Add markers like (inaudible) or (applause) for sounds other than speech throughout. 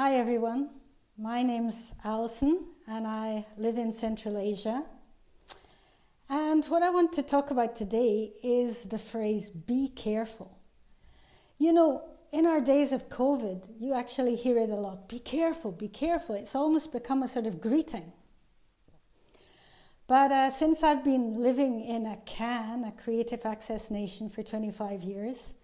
Hi everyone, my name's Alison and I live in Central Asia. And what I want to talk about today is the phrase be careful. You know, in our days of COVID, you actually hear it a lot be careful, be careful. It's almost become a sort of greeting. But uh, since I've been living in a CAN, a Creative Access Nation, for 25 years,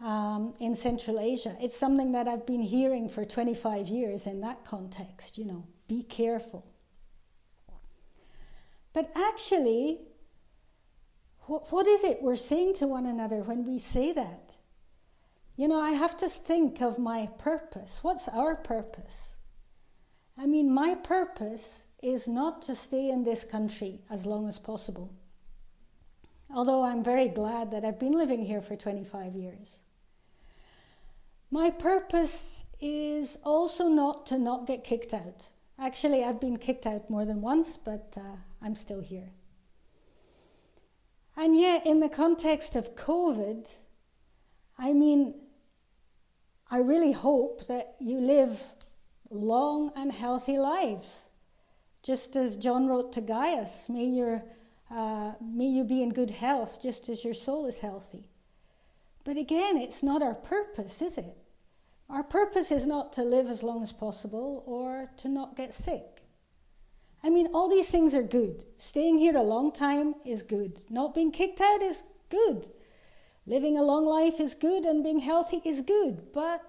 um, in Central Asia. It's something that I've been hearing for 25 years in that context, you know, be careful. But actually, what, what is it we're saying to one another when we say that? You know, I have to think of my purpose. What's our purpose? I mean, my purpose is not to stay in this country as long as possible. Although I'm very glad that I've been living here for 25 years. My purpose is also not to not get kicked out. Actually, I've been kicked out more than once, but uh, I'm still here. And yet, in the context of COVID, I mean, I really hope that you live long and healthy lives. Just as John wrote to Gaius, may, your, uh, may you be in good health just as your soul is healthy. But again, it's not our purpose, is it? Our purpose is not to live as long as possible or to not get sick. I mean, all these things are good. Staying here a long time is good. Not being kicked out is good. Living a long life is good and being healthy is good, but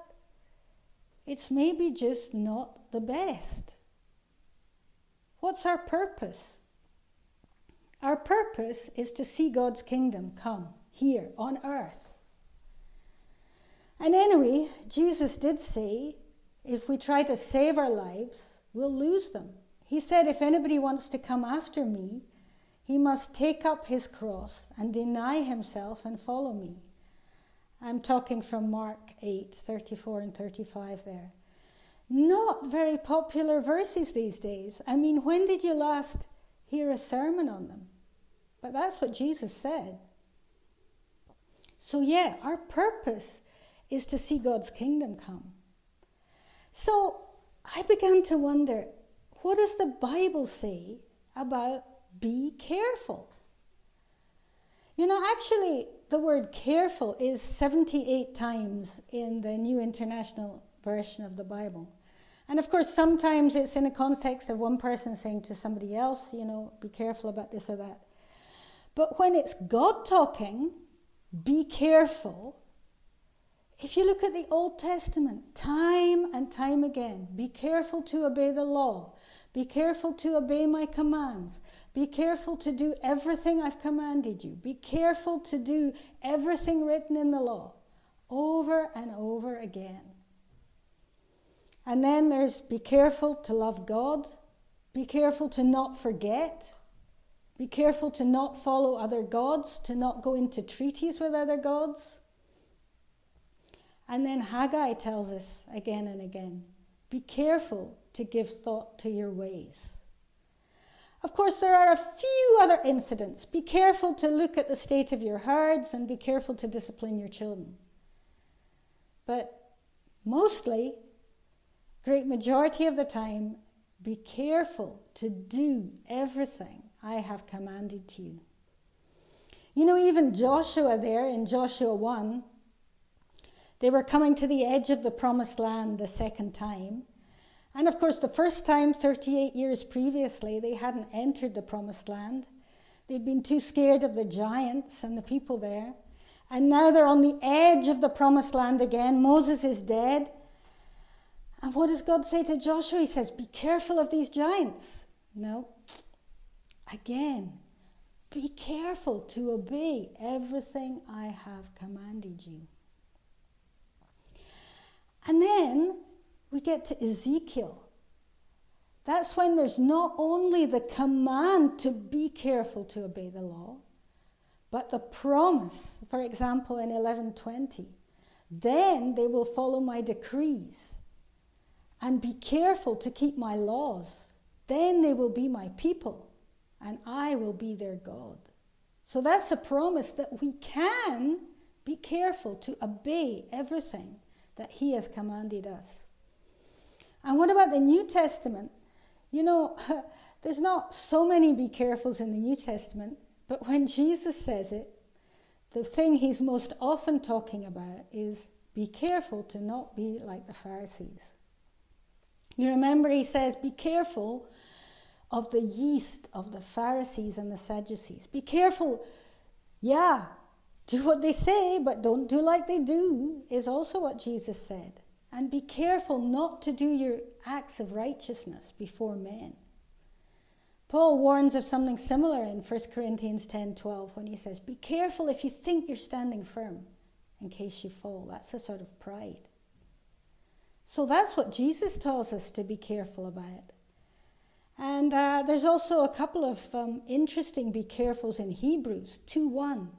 it's maybe just not the best. What's our purpose? Our purpose is to see God's kingdom come here on earth. And anyway, Jesus did say if we try to save our lives, we'll lose them. He said, if anybody wants to come after me, he must take up his cross and deny himself and follow me. I'm talking from Mark 8 34 and 35 there. Not very popular verses these days. I mean, when did you last hear a sermon on them? But that's what Jesus said. So, yeah, our purpose is to see God's kingdom come. So I began to wonder what does the Bible say about be careful? You know, actually, the word careful is 78 times in the New International Version of the Bible. And of course, sometimes it's in the context of one person saying to somebody else, you know, be careful about this or that. But when it's God talking, be careful, if you look at the Old Testament, time and time again, be careful to obey the law. Be careful to obey my commands. Be careful to do everything I've commanded you. Be careful to do everything written in the law over and over again. And then there's be careful to love God. Be careful to not forget. Be careful to not follow other gods, to not go into treaties with other gods. And then Haggai tells us again and again be careful to give thought to your ways. Of course, there are a few other incidents. Be careful to look at the state of your herds and be careful to discipline your children. But mostly, great majority of the time, be careful to do everything I have commanded to you. You know, even Joshua there in Joshua 1 they were coming to the edge of the promised land the second time. And of course, the first time, 38 years previously, they hadn't entered the promised land. They'd been too scared of the giants and the people there. And now they're on the edge of the promised land again. Moses is dead. And what does God say to Joshua? He says, Be careful of these giants. No. Again, be careful to obey everything I have commanded you. And then we get to Ezekiel. That's when there's not only the command to be careful to obey the law, but the promise, for example, in 1120, then they will follow my decrees and be careful to keep my laws. Then they will be my people, and I will be their God. So that's a promise that we can be careful to obey everything that He has commanded us. And what about the New Testament? You know, (laughs) there's not so many be carefuls in the New Testament, but when Jesus says it, the thing he's most often talking about is be careful to not be like the Pharisees. You remember he says, Be careful of the yeast of the Pharisees and the Sadducees. Be careful, yeah, do what they say, but don't do like they do, is also what Jesus said. And be careful not to do your acts of righteousness before men. Paul warns of something similar in 1 Corinthians 10:12 when he says, "Be careful if you think you're standing firm in case you fall." That's a sort of pride. So that's what Jesus tells us to be careful about. And uh, there's also a couple of um, interesting be carefuls in Hebrews 2:1.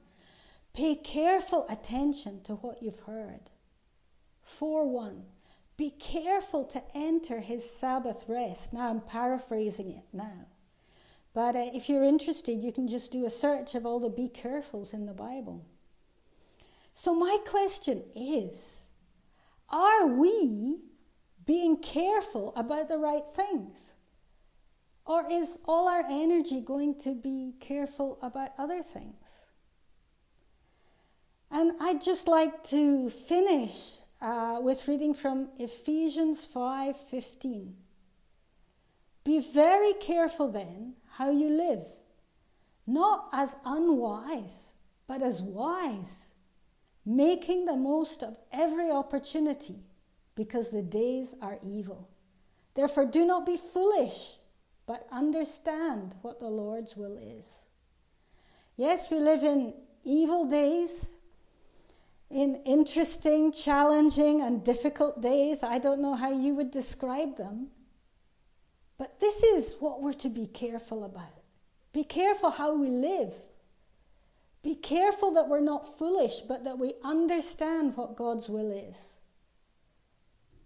Pay careful attention to what you've heard. 4:1. Be careful to enter his Sabbath rest. Now I'm paraphrasing it now. But uh, if you're interested, you can just do a search of all the be carefuls in the Bible. So, my question is are we being careful about the right things? Or is all our energy going to be careful about other things? And I'd just like to finish uh, with reading from Ephesians 5:15. Be very careful then how you live, not as unwise, but as wise, making the most of every opportunity, because the days are evil. Therefore, do not be foolish, but understand what the Lord's will is. Yes, we live in evil days, in interesting, challenging, and difficult days. I don't know how you would describe them. But this is what we're to be careful about. Be careful how we live. Be careful that we're not foolish, but that we understand what God's will is.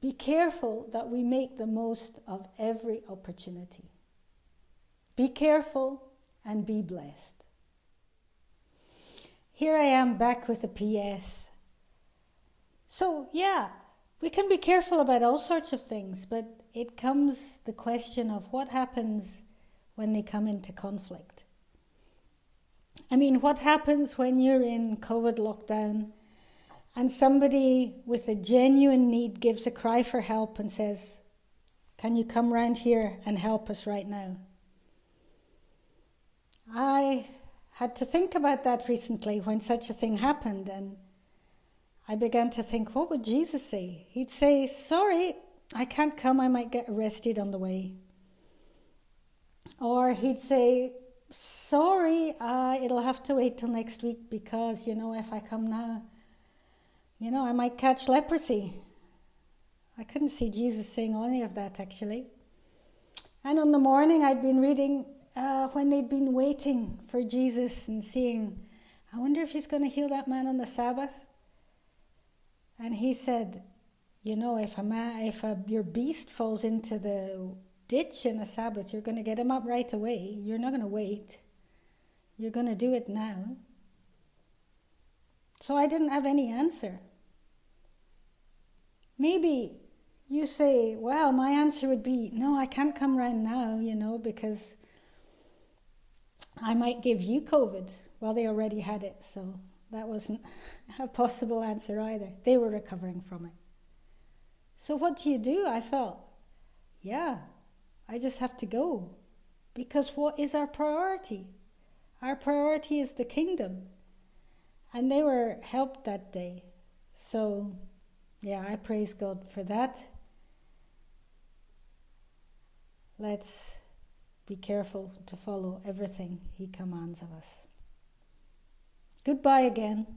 Be careful that we make the most of every opportunity. Be careful and be blessed. Here I am back with a PS. So, yeah, we can be careful about all sorts of things, but it comes the question of what happens when they come into conflict. I mean, what happens when you're in COVID lockdown and somebody with a genuine need gives a cry for help and says, Can you come round here and help us right now? I had to think about that recently when such a thing happened, and I began to think, what would Jesus say? He'd say, Sorry, I can't come, I might get arrested on the way. Or he'd say, Sorry, uh, it'll have to wait till next week because, you know, if I come now, you know, I might catch leprosy. I couldn't see Jesus saying any of that actually. And on the morning, I'd been reading uh, when they'd been waiting for Jesus and seeing, I wonder if he's going to heal that man on the Sabbath. And he said, you know, if a man, if a, your beast falls into the ditch in a Sabbath, you're going to get him up right away. You're not going to wait. You're going to do it now. So I didn't have any answer. Maybe you say, well, my answer would be, no, I can't come round now, you know, because I might give you COVID. Well, they already had it, so that wasn't a possible answer either. They were recovering from it. So what do you do? I felt, yeah, I just have to go. Because what is our priority? Our priority is the kingdom. And they were helped that day. So, yeah, I praise God for that. Let's be careful to follow everything He commands of us. Goodbye again.